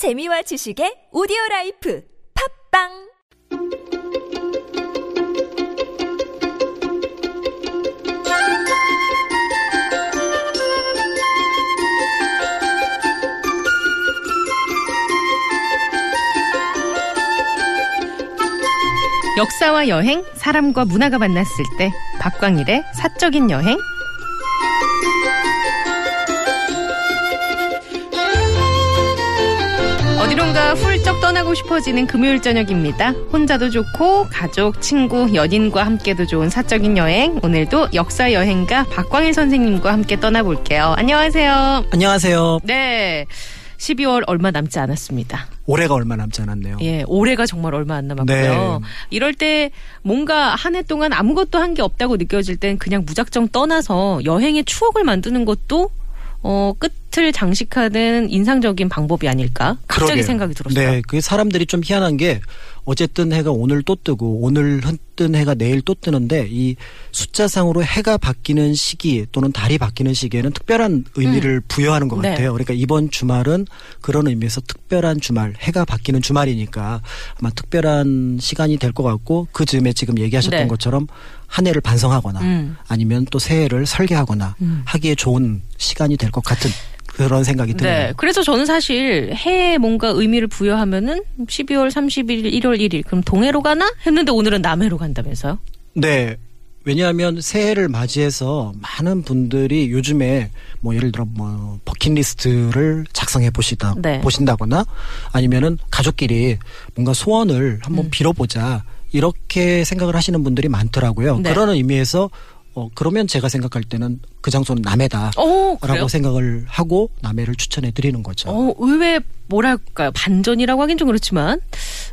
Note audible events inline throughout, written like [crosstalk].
재미와 지식의 오디오 라이프 팝빵 역사와 여행, 사람과 문화가 만났을 때 박광일의 사적인 여행. 훌쩍 떠나고 싶어지는 금요일 저녁입니다. 혼자도 좋고 가족, 친구, 연인과 함께도 좋은 사적인 여행. 오늘도 역사 여행가 박광일 선생님과 함께 떠나볼게요. 안녕하세요. 안녕하세요. 네. 12월 얼마 남지 않았습니다. 올해가 얼마 남지 않았네요. 예, 올해가 정말 얼마 안 남았고요. 네. 이럴 때 뭔가 한 해 동안 아무것도 한 게 없다고 느껴질 땐 그냥 무작정 떠나서 여행의 추억을 만드는 것도 어, 끝을 장식하는 인상적인 방법이 아닐까? 갑자기 그러게요. 생각이 들었어요. 네, 그 사람들이 좀 희한한 게 어쨌든 해가 오늘 또 뜨고 오늘 뜬 해가 내일 또 뜨는데 이 숫자상으로 해가 바뀌는 시기 또는 달이 바뀌는 시기에는 특별한 의미를 부여하는 것 음. 네. 같아요. 그러니까 이번 주말은 그런 의미에서 특별한 주말, 해가 바뀌는 주말이니까 아마 특별한 시간이 될 것 같고 그 즈음에 지금 얘기하셨던 네. 것처럼 한 해를 반성하거나 음. 아니면 또 새해를 설계하거나 음. 하기에 좋은 시간이 될 것 같은 그런 생각이 드네요. 네. 그래서 저는 사실 해에 뭔가 의미를 부여하면은 12월 30일, 1월 1일 그럼 동해로 가나 했는데 오늘은 남해로 간다면서요? 네. 왜냐하면 새해를 맞이해서 많은 분들이 요즘에 뭐 예를 들어 뭐 버킷리스트를 작성해 보시다 네. 보신다거나 아니면은 가족끼리 뭔가 소원을 한번 음. 빌어보자 이렇게 생각을 하시는 분들이 많더라고요. 네. 그런 의미에서 어 그러면 제가 생각할 때는 그 장소는 남해다. 어, 그래요? 라고 생각을 하고 남해를 추천해 드리는 거죠. 어, 의외 뭐랄까요? 반전이라고 하긴 좀 그렇지만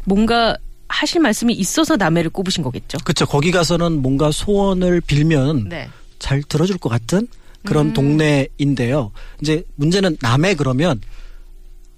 뭔가 하실 말씀이 있어서 남해를 꼽으신 거겠죠. 그렇죠. 거기 가서는 뭔가 소원을 빌면 네. 잘 들어줄 것 같은 그런 음. 동네인데요. 이제 문제는 남해 그러면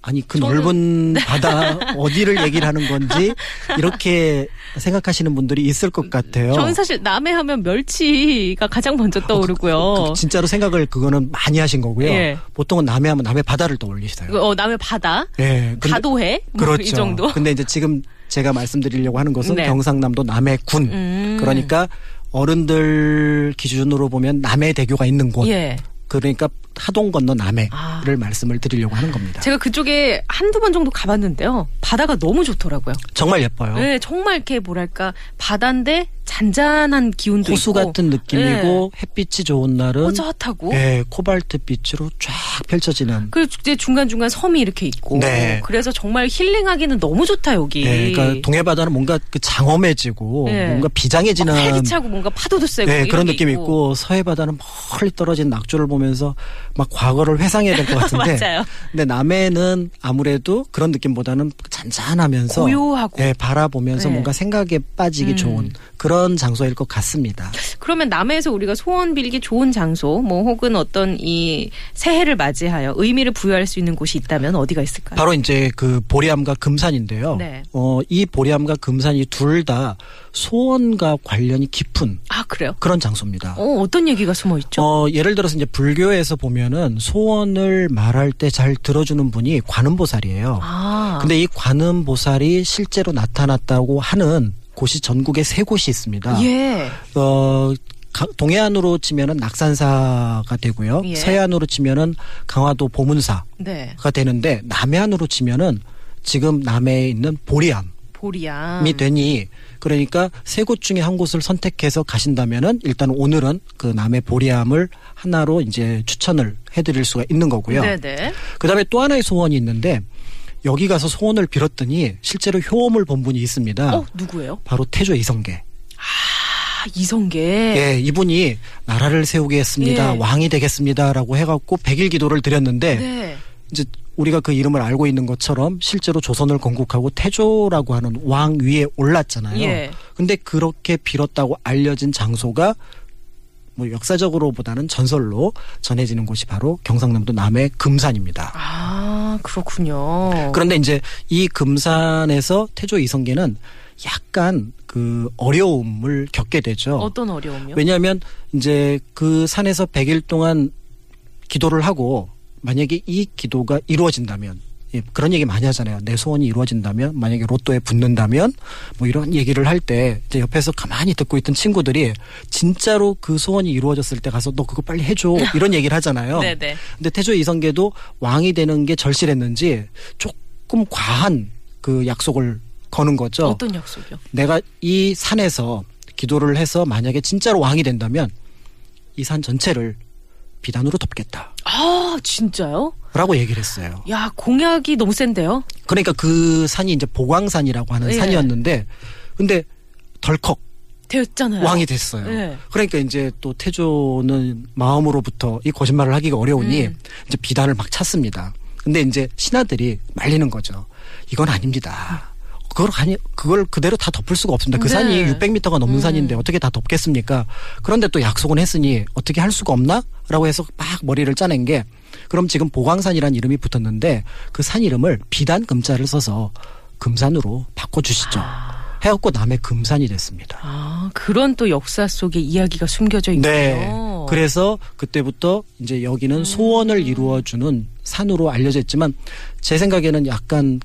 아니 그 넓은 [laughs] 바다 어디를 얘기를 하는 건지 이렇게 생각하시는 분들이 있을 것 같아요. 저는 사실 남해 하면 멸치가 가장 먼저 떠오르고요. 그 진짜로 생각을 그거는 많이 하신 거고요. 예. 보통은 남해 하면 남해 바다를 떠올리시어요. 어, 남해 바다, 예. 근데- 다도해, 뭐 그렇죠. 이 정도. 근데 이제 지금 제가 말씀드리려고 하는 것은 네. 경상남도 남해군. 음. 그러니까 어른들 기준으로 보면 남해 대교가 있는 곳. 예. 그러니까 하동 건너 남해를 아. 말씀을 드리려고 하는 겁니다. 제가 그쪽에 한두 번 정도 가봤는데요. 바다가 너무 좋더라고요. 정말 예뻐요. 네, 정말 이렇게 뭐랄까 바다인데 잔잔한 기운도 호수 있고 같은 느낌이고 햇빛이 좋은 날은 호젓하고 예, 코발트 빛으로 쫙 펼쳐지는 그 이제 중간 중간 섬이 이렇게 있고 네. 그래서 정말 힐링하기는 너무 좋다 여기. 예, 그러니까 동해 바다는 뭔가 그 장엄해지고 예. 뭔가 비장해지는 막 활기차고 뭔가 파도도 세고 네, 그런 게 느낌이 있고 서해 바다는 멀리 떨어진 낙조를 보면 서 막 과거를 회상해야 될 것 [laughs] 같은데 맞아요. 근데 남해는 아무래도 그런 느낌보다는 잔잔하면서 고요하고. 예, 바라보면서 네. 뭔가 생각에 빠지기 음. 좋은 그런 장소일 것 같습니다. 그러면 남해에서 우리가 소원 빌기 좋은 장소 뭐 혹은 어떤 이 새해를 맞이하여 의미를 부여할 수 있는 곳이 있다면 어디가 있을까요? 바로 이제 그 보리암과 금산인데요. 네. 어, 이 보리암과 금산이 둘 다 소원과 관련이 깊은 아 그래요? 그런 장소입니다. 어 어떤 얘기가 숨어 있죠? 어, 예를 들어서 이제 불교에서 보면은 소원을 말할 때 잘 들어주는 분이 관음보살이에요. 아 근데 이 관음보살이 실제로 나타났다고 하는 곳이 전국에 세 곳이 있습니다. 예. 어, 가- 동해안으로 치면은 낙산사가 되고요. 예. 서해안으로 치면은 강화도 보문사가 네. 되는데 남해안으로 치면은 지금 남해에 있는 보리암이 보리야. 되니 그러니까 세 곳 중에 한 곳을 선택해서 가신다면은 일단 오늘은 그 남해 보리암을 하나로 이제 추천을 해드릴 수가 있는 거고요. 네네. 그다음에 또 하나의 소원이 있는데 여기 가서 소원을 빌었더니 실제로 효험을 본 분이 있습니다. 어 누구예요? 바로 태조 이성계. 아 이성계. 예, 이분이 나라를 세우겠습니다. 예. 왕이 되겠습니다라고 해갖고 백일 기도를 드렸는데 네. 이제 우리가 그 이름을 알고 있는 것처럼 실제로 조선을 건국하고 태조라고 하는 왕 위에 올랐잖아요. 예. 근데 그렇게 빌었다고 알려진 장소가 뭐 역사적으로보다는 전설로 전해지는 곳이 바로 경상남도 남해 금산입니다. 아 그렇군요. 그런데 이제 이 금산에서 태조 이성계는 약간 그 어려움을 겪게 되죠. 어떤 어려움이요? 왜냐하면 이제 그 산에서 100일 동안 기도를 하고 만약에 이 기도가 이루어진다면 예, 그런 얘기 많이 하잖아요. 내 소원이 이루어진다면 만약에 로또에 붙는다면 뭐 이런 얘기를 할때 이제 옆에서 가만히 듣고 있던 친구들이 진짜로 그 소원이 이루어졌을 때 가서 너 그거 빨리 해줘 이런 얘기를 하잖아요. [laughs] 네네. 근데 태조 이성계도 왕이 되는 게 절실했는지 조금 과한 그 약속을 거는 거죠. 어떤 약속이요? 내가 이 산에서 기도를 해서 만약에 진짜로 왕이 된다면 이 산 전체를 비단으로 덮겠다. 아 진짜요? 라고 얘기를 했어요. 야 공약이 너무 센데요? 그러니까 그 산이 이제 보광산이라고 하는 예. 산이었는데 근데 덜컥 되었잖아요. 왕이 됐어요. 예. 그러니까 이제 또 태조는 마음으로부터 이 거짓말을 하기가 어려우니 음. 이제 비단을 막 찾습니다. 근데 이제 신하들이 말리는 거죠. 이건 아닙니다. 그걸 아니 그걸 그대로 다 덮을 수가 없습니다. 그 네. 산이 600m가 넘는 음. 산인데 어떻게 다 덮겠습니까? 그런데 또 약속은 했으니 어떻게 할 수가 없나?라고 해서 막 머리를 짜낸 게 그럼 지금 보광산이라는 이름이 붙었는데 그 산 이름을 비단 금자를 써서 금산으로 바꿔 주시죠. 해갖고 남의 금산이 됐습니다. 아 그런 또 역사 속에 이야기가 숨겨져 있군요. 네. 그래서 그때부터 이제 음. 여기는 소원을 이루어주는 산으로 알려져 있지만 제 생각에는 약간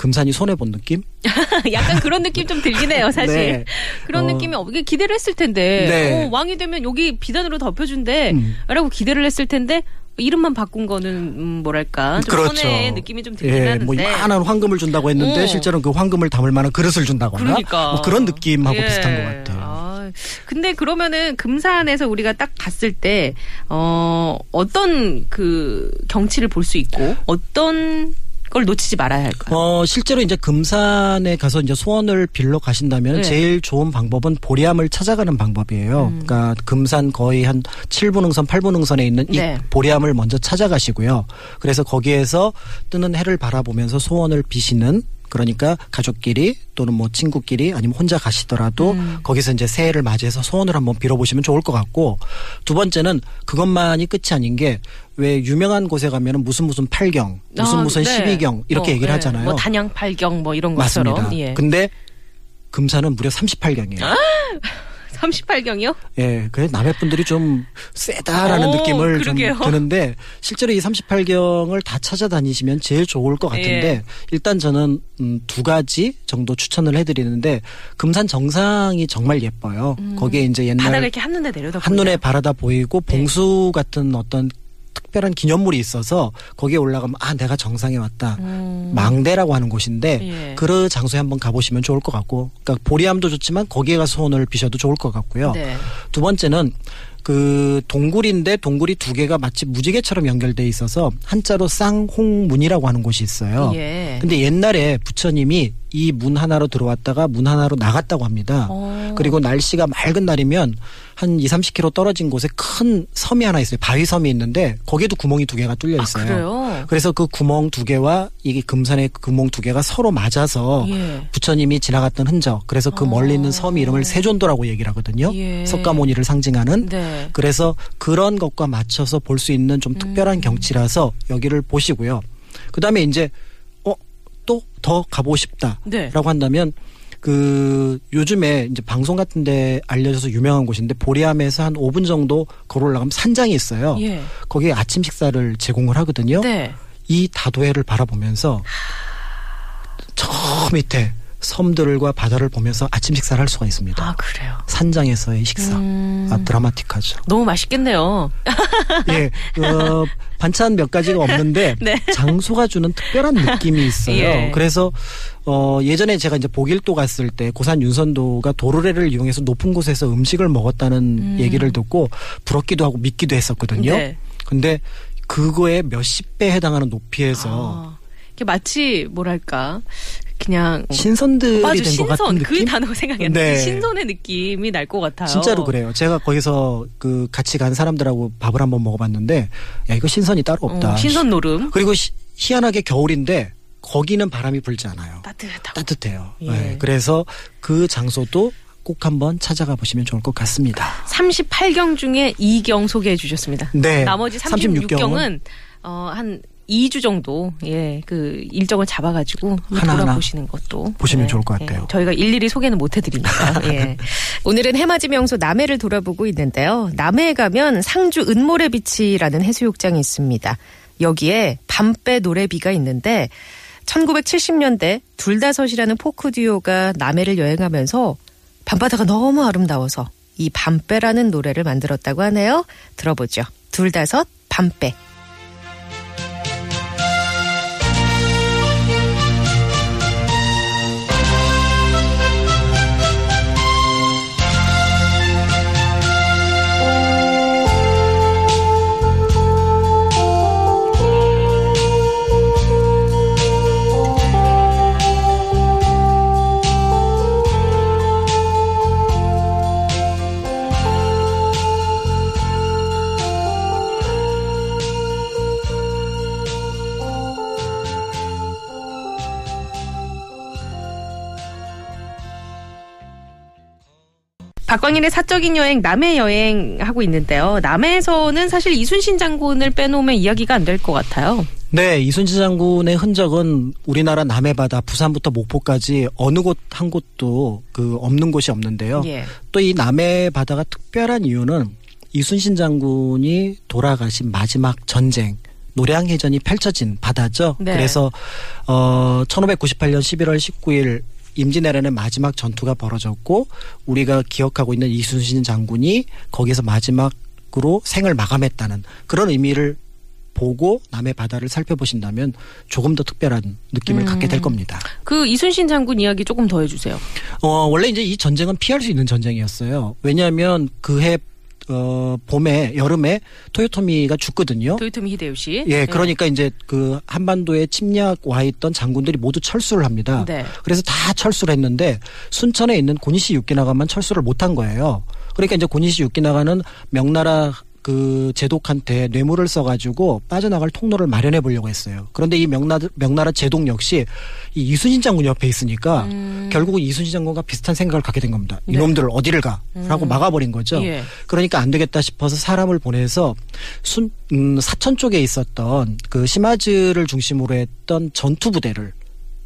금산이 손해 본 느낌? [laughs] 약간 그런 느낌 좀 들긴 해요, [laughs] 사실. 네. 그런 어. 느낌이 없- 기대를 했을 텐데 네. 어, 왕이 되면 여기 비단으로 덮여준대 음. 라고 기대를 했을 텐데 이름만 바꾼 거는 음, 뭐랄까 좀 손해의 느낌이 좀 들긴 예, 하는데 뭐 이만한 황금을 준다고 했는데 어. 실제로는 그 황금을 담을 만한 그릇을 준다거나 그러니까 뭐 그런 느낌하고 예. 비슷한 것 같아요. 아, 근데 그러면은 금산에서 우리가 딱 봤을 때 어, 어떤 그 경치를 볼 수 있고 어떤 걸 놓치지 말아야 할까요? 어, 실제로 이제 금산에 가서 이제 소원을 빌러 가신다면 네. 제일 좋은 방법은 보리암을 찾아가는 방법이에요. 음. 그러니까 금산 거의 한 7분흥선, 8분흥선에 있는 이 네. 보리암을 먼저 찾아가시고요. 그래서 거기에서 뜨는 해를 바라보면서 소원을 비시는 그러니까 가족끼리 또는 뭐 친구끼리 아니면 혼자 가시더라도 음. 거기서 이제 새해를 맞이해서 소원을 한번 빌어보시면 좋을 것 같고 두 번째는 그것만이 끝이 아닌 게 왜 유명한 곳에 가면은 무슨 무슨 팔경, 무슨 아, 무슨 네. 십이경 이렇게 어, 얘기를 네. 하잖아요. 뭐 단양 팔경 뭐 이런 것처럼 맞습니다. 예. 근데 금산은 무려 38경이에요. 아? [laughs] 38경이요? 예, 그래서 남의 분들이 좀 세다라는 오, 느낌을 그러게요. 좀 드는데 실제로 이 38경을 다 찾아다니시면 제일 좋을 것 같은데 예. 일단 저는 음, 두 가지 정도 추천을 해드리는데 금산 정상이 정말 예뻐요. 거기에 이제 옛날 음. 바닥을 이렇게 한눈에 내려다 한눈에 바라다 보이고 네. 봉수 같은 어떤 특별한 기념물이 있어서 거기에 올라가면 아 내가 정상에 왔다. 음. 망대라고 하는 곳인데 예. 그 장소에 한번 가보시면 좋을 것 같고 그러니까 보리암도 좋지만 거기에 가서 소원을 비셔도 좋을 것 같고요. 네. 두 번째는 그 동굴인데 동굴이 두 개가 마치 무지개처럼 연결돼 있어서 한자로 쌍홍문이라고 하는 곳이 있어요. 예. 근데 옛날에 부처님이 이 문 하나로 들어왔다가 문 하나로 나갔다고 합니다. 어. 그리고 날씨가 맑은 날이면 한 2, 30km 떨어진 곳에 큰 섬이 하나 있어요. 바위섬이 있는데 거기에도 구멍이 두 개가 뚫려 아, 있어요. 그래요? 그래서 그 구멍 두 개와 이 금산의 구멍 두 개가 서로 맞아서 예. 부처님이 지나갔던 흔적. 그래서 그 멀리 있는 섬 이름을 세존도라고 얘기를 하거든요. 예. 석가모니를 상징하는. 네. 그래서 그런 것과 맞춰서 볼 수 있는 좀 특별한 음. 경치라서 여기를 보시고요. 그 다음에 이제 어 또 더 가보고 싶다라고 네. 한다면 그 요즘에 이제 방송 같은데 알려져서 유명한 곳인데 보리암에서 한 5분 정도 걸어 올라가면 산장이 있어요. 예. 거기에 아침 식사를 제공을 하거든요. 네. 이 다도해를 바라보면서 저 밑에 섬들과 바다를 보면서 아침 식사를 할 수가 있습니다. 아, 그래요. 산장에서의 식사. 음. 아, 드라마틱하죠. 너무 맛있겠네요. [laughs] 예, 어, 반찬 몇 가지가 없는데 [laughs] 네. 장소가 주는 특별한 느낌이 있어요. [laughs] 예. 그래서 어, 예전에 제가 이제 복일도 갔을 때 고산 윤선도가 도르래를 이용해서 높은 곳에서 음식을 먹었다는 얘기를 듣고 부럽기도 하고 믿기도 했었거든요. 네. 근데 그거에 몇십 배 해당하는 높이에서 아, 이게 마치 뭐랄까 그냥 신선들이 맞아 된것 신선 같은 그 느낌? 단어가 생각이 안 나. 네. 신선의 느낌이 날 것 같아요. 진짜로 그래요. 제가 거기서 그 같이 간 사람들하고 밥을 한번 먹어봤는데 야 이거 신선이 따로 없다. 어, 신선 노름 그리고 시- 희한하게 겨울인데 거기는 바람이 불지 않아요. 따뜻하고. 따뜻해요. 예. 네, 그래서 그 장소도 꼭 한번 찾아가 보시면 좋을 것 같습니다. 38경 중에 2경 소개해 주셨습니다. 네. 나머지 36 36경은 어, 한 2주 정도 예, 그 일정을 잡아 가지고 하나하나 돌아보시는 것도 보시면 예, 좋을 것 같아요. 예, 저희가 일일이 소개는 못 해드리니까. [laughs] 예. 오늘은 해맞이 명소 남해를 돌아보고 있는데요. 남해에 가면 상주 은모래 비치라는 해수욕장이 있습니다. 여기에 밤배 노래비가 있는데 1970년대 둘다섯이라는 포크 듀오가 남해를 여행하면서 밤바다가 너무 아름다워서 이 밤배라는 노래를 만들었다고 하네요. 들어보죠. 둘다섯 밤배. 박광일의 사적인 여행 남해 여행 하고 있는데요. 남해에서는 사실 이순신 장군을 빼놓으면 이야기가 안 될 것 같아요. 네, 이순신 장군의 흔적은 우리나라 남해 바다 부산부터 목포까지 어느 곳 한 곳도 그 없는 곳이 없는데요. 예. 또이 남해 바다가 특별한 이유는 이순신 장군이 돌아가신 마지막 전쟁 노량해전이 펼쳐진 바다죠. 네. 그래서 어 1598년 11월 19일 임진왜란의 마지막 전투가 벌어졌고 우리가 기억하고 있는 이순신 장군이 거기서 마지막으로 생을 마감했다는 그런 의미를 보고 남해 바다를 살펴보신다면 조금 더 특별한 느낌을 음. 갖게 될 겁니다. 그 이순신 장군 이야기 조금 더 해주세요. 어, 원래 이제 이 전쟁은 피할 수 있는 전쟁이었어요. 왜냐하면 그해 어, 봄에 여름에 토요토미가 죽거든요. 도요토미 히데요시. 예, 그러니까 이제 그 한반도에 침략 와 있던 장군들이 모두 철수를 합니다. 네. 그래서 다 철수를 했는데 순천에 있는 고니시 육기나가만 철수를 못한 거예요. 그러니까 이제 고니시 육기나가는 명나라 그 제독한테 뇌물을 써가지고 빠져나갈 통로를 마련해 보려고 했어요. 그런데 이 명나라, 명나라 제독 역시 이 이순신 장군 옆에 있으니까 결국은 이순신 장군과 비슷한 생각을 갖게 된 겁니다. 네. 이놈들 어디를 가? 라고 막아버린 거죠. 예. 그러니까 안 되겠다 싶어서 사람을 보내서 순, 음, 사천 쪽에 있었던 그 시마즈를 중심으로 했던 전투 부대를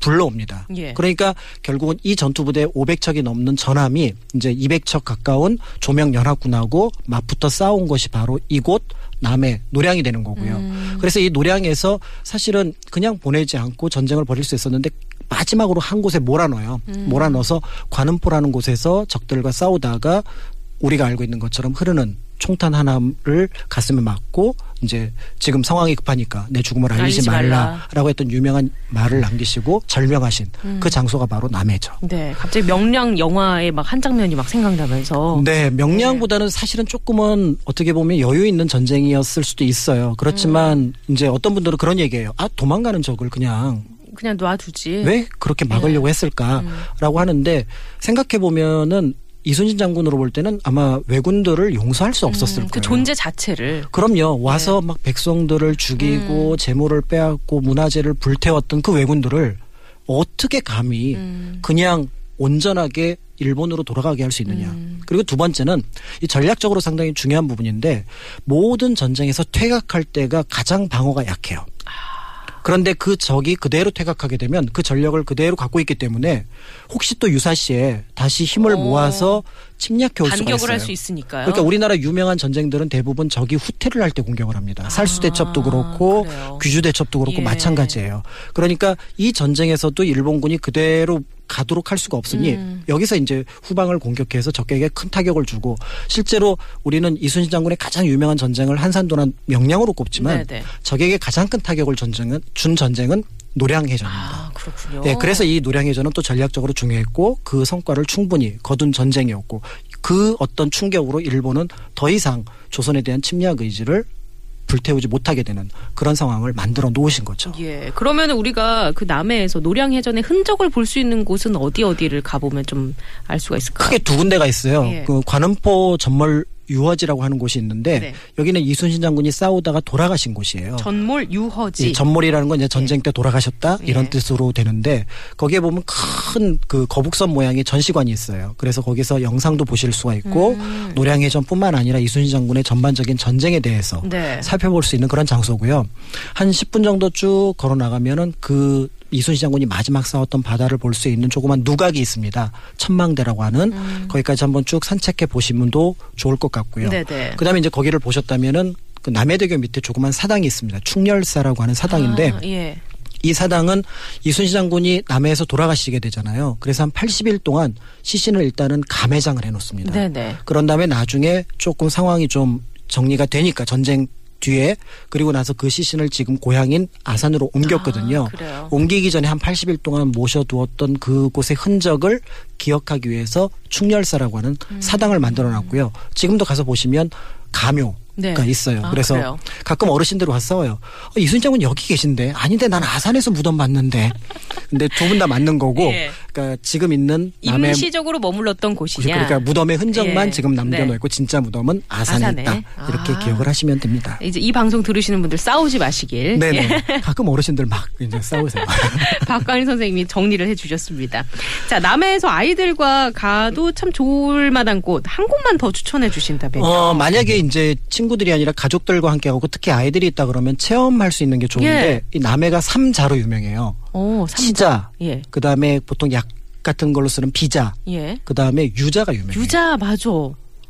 불러옵니다. 예. 그러니까 결국은 이 전투 부대 500척이 넘는 전함이 이제 200척 가까운 조명 연합군하고 맞붙어 싸운 것이 바로 이곳 남해 노량이 되는 거고요. 음. 그래서 이 노량에서 사실은 그냥 보내지 않고 전쟁을 벌일 수 있었는데 마지막으로 한 곳에 몰아넣어요. 음. 몰아넣어서 관음포라는 곳에서 적들과 싸우다가 우리가 알고 있는 것처럼 흐르는 총탄 하나를 가슴에 맞고 이제 지금 상황이 급하니까 내 죽음을 알리지 알리지 말라. 말라 라고 했던 유명한 말을 남기시고 절명하신 음. 그 장소가 바로 남해죠. 네, 갑자기 명량 영화의 막 한 장면이 막 생각나면서. 네, 명량보다는 사실은 조금은 어떻게 보면 여유 있는 전쟁이었을 수도 있어요. 그렇지만 음. 이제 어떤 분들은 그런 얘기예요. 아, 도망가는 적을 그냥 그냥 놔두지. 왜 그렇게 막으려고 했을까라고 하는데 생각해 보면은 이순신 장군으로 볼 때는 아마 왜군들을 용서할 수 없었을 음, 거예요. 그 존재 자체를. 그럼요. 와서 막 백성들을 죽이고 음. 재물을 빼앗고 문화재를 불태웠던 그 왜군들을 어떻게 감히 음. 그냥 온전하게 일본으로 돌아가게 할 수 있느냐. 음. 그리고 두 번째는 이 전략적으로 상당히 중요한 부분인데 모든 전쟁에서 퇴각할 때가 가장 방어가 약해요. 그런데 그 적이 그대로 퇴각하게 되면 그 전력을 그대로 갖고 있기 때문에 혹시 또 유사시에 다시 힘을 어. 모아서 침략해 올 수가 있어요. 반격을 할수 있으니까요. 그러니까 우리나라 유명한 전쟁들은 대부분 적이 후퇴를 할 때 공격을 합니다. 살수 대첩도 그렇고 아, 그래요. 귀주 대첩도 그렇고 예. 마찬가지예요. 그러니까 이 전쟁에서도 일본군이 그대로 가도록 할 수가 없으니 음. 여기서 이제 후방을 공격해서 적에게 큰 타격을 주고 실제로 우리는 이순신 장군의 가장 유명한 전쟁을 한산도난 명량으로 꼽지만 네네. 적에게 가장 큰 타격을 전쟁은 준 전쟁은 노량해전입니다. 아, 그렇군요. 예, 그래서 이 노량해전은 또 전략적으로 중요했고 그 성과를 충분히 거둔 전쟁이었고 그 어떤 충격으로 일본은 더 이상 조선에 대한 침략 의지를 불태우지 못하게 되는 그런 상황을 만들어 놓으신 거죠. 예. 그러면 우리가 그 남해에서 노량해전의 흔적을 볼 수 있는 곳은 어디 어디를 가보면 좀 알 수가 있을까요? 크게 두 군데가 있어요. 예. 그 관음포 전몰 유허지라고 하는 곳이 있는데 네. 여기는 이순신 장군이 싸우다가 돌아가신 곳이에요. 전몰 유허지. 이 전몰이라는 건 이제 전쟁 때 돌아가셨다 이런 예. 뜻으로 되는데 거기에 보면 큰 그 거북선 모양의 전시관이 있어요. 그래서 거기서 영상도 보실 수가 있고 음. 노량해전뿐만 아니라 이순신 장군의 전반적인 전쟁에 대해서 네. 살펴볼 수 있는 그런 장소고요. 한 10분 정도 쭉 걸어 나가면은 그 이순신 장군이 마지막 싸웠던 바다를 볼 수 있는 조그만 누각이 있습니다. 천망대라고 하는 거기까지 한번 쭉 산책해 보시면도 좋을 것 같고요. 음. 네네. 그다음에 이제 거기를 보셨다면은 그 남해대교 밑에 조그만 사당이 있습니다. 충렬사라고 하는 사당인데 아, 예. 이 사당은 이순신 장군이 남해에서 돌아가시게 되잖아요. 그래서 한 80일 동안 시신을 일단은 감회장을 해놓습니다. 네네. 그런 다음에 나중에 조금 상황이 좀 정리가 되니까 전쟁 뒤에 그리고 나서 그 시신을 지금 고향인 아산으로 옮겼거든요. 아? 옮기기 전에 한 80일 동안 모셔두었던 그곳의 흔적을 기억하기 위해서 충렬사라고 하는 음. 사당을 만들어 놨고요. 지금도 가서 보시면 가묘 네. 가 있어요. 아, 그래서 그래요? 가끔 어르신들 와 싸워요. 어, 이순신 장군 여기 계신데 아닌데 난 아산에서 무덤 봤는데. 근데 두 분 다 맞는 거고. 예. 그러니까 지금 있는 남해 임시적으로 머물렀던 곳이냐. 그러니까 무덤의 흔적만 예. 지금 남겨놓고 네. 진짜 무덤은 아산에, 아산에. 있다. 이렇게 아. 기억을 하시면 됩니다. 이제 이 방송 들으시는 분들 싸우지 마시길. 네네. 예. [laughs] 가끔 어르신들 막 이제 싸우세요. [laughs] 박광일 선생님이 정리를 해주셨습니다. 자, 남해에서 아이들과 가도 참 좋을 만한 곳 한 곳만 더 추천해 주신다면요. 어, 만약에 이제 친구들이 아니라 가족들과 함께 하고 특히 아이들이 있다 그러면 체험할 수 있는 게 좋은데 예. 이 남해가 삼자로 유명해요. 오, 삼- 치자. 예. 그 다음에 보통 약 같은 걸로 쓰는 비자. 예. 그 다음에 유자가 유명해요. 유자 맞아.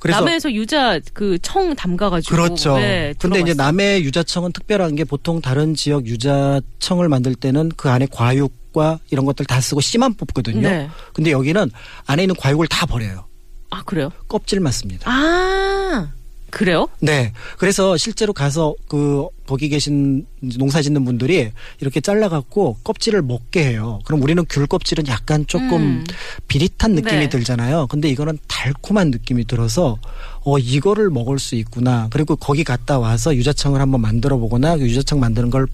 그래서- 남해에서 유자 그 청 담가가지고. 그렇죠. 네, 근데 이제. 남해 유자청은 특별한 게 보통 다른 지역 유자청을 만들 때는 그 안에 과육과 이런 것들 다 쓰고 씨만 뽑거든요. 네. 근데 여기는 안에 있는 과육을 다 버려요. 아 그래요? 껍질만 씁니다. 아 그래요? 네. 그래서 실제로 가서 그 거기 계신 농사 짓는 분들이 이렇게 잘라갖고 껍질을 먹게 해요. 그럼 우리는 귤 껍질은 약간 조금 음. 비릿한 느낌이 네. 들잖아요. 근데 이거는 달콤한 느낌이 들어서 어 이거를 먹을 수 있구나. 그리고 거기 갔다 와서 유자청을 한번 만들어 보거나 그 유자청 만드는 걸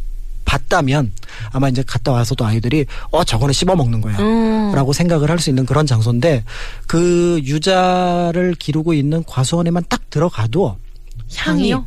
봤다면 아마 이제 갔다 와서도 아이들이 어 저거는 씹어 먹는 거야. 음. 라고 생각을 할 수 있는 그런 장소인데 그 유자를 기르고 있는 과수원에만 딱 들어가도 향이요?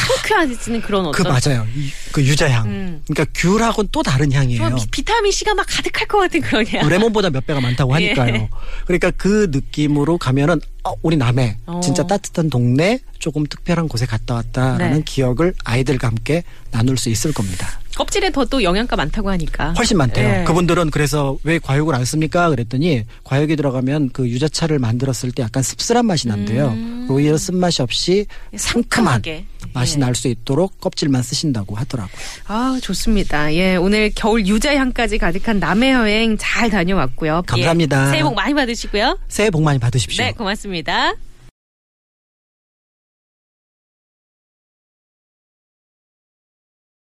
상쾌해지는 그런 그 어떤. 맞아요. 이- 그 유자향. 음. 그러니까 귤하고는 또 다른 향이에요. 비타민 C가 막 가득할 것 같은 그런 향. 레몬보다 몇 배가 많다고 [laughs] 하니까요. 예. 그러니까 그 느낌으로 가면은 어, 우리 남해 어. 진짜 따뜻한 동네 조금 특별한 곳에 갔다 왔다라는 네. 기억을 아이들과 함께 나눌 수 있을 겁니다. 껍질에 더 또 영양가 많다고 하니까. 훨씬 많대요. 예. 그분들은 그래서 왜 과육을 안 씁니까? 그랬더니 과육이 들어가면 그 유자차를 만들었을 때 약간 씁쓸한 맛이 난대요. 음. 오히려 쓴맛이 없이 상큼한 상큼하게. 맛이 예. 날 수 있도록 껍질만 쓰신다고 하더라고요. 아, 좋습니다. 예, 오늘 겨울 유자향까지 가득한 남해 여행 잘 다녀왔고요. 감사합니다. 예, 새해 복 많이 받으시고요. 새해 복 많이 받으십시오. 네, 고맙습니다.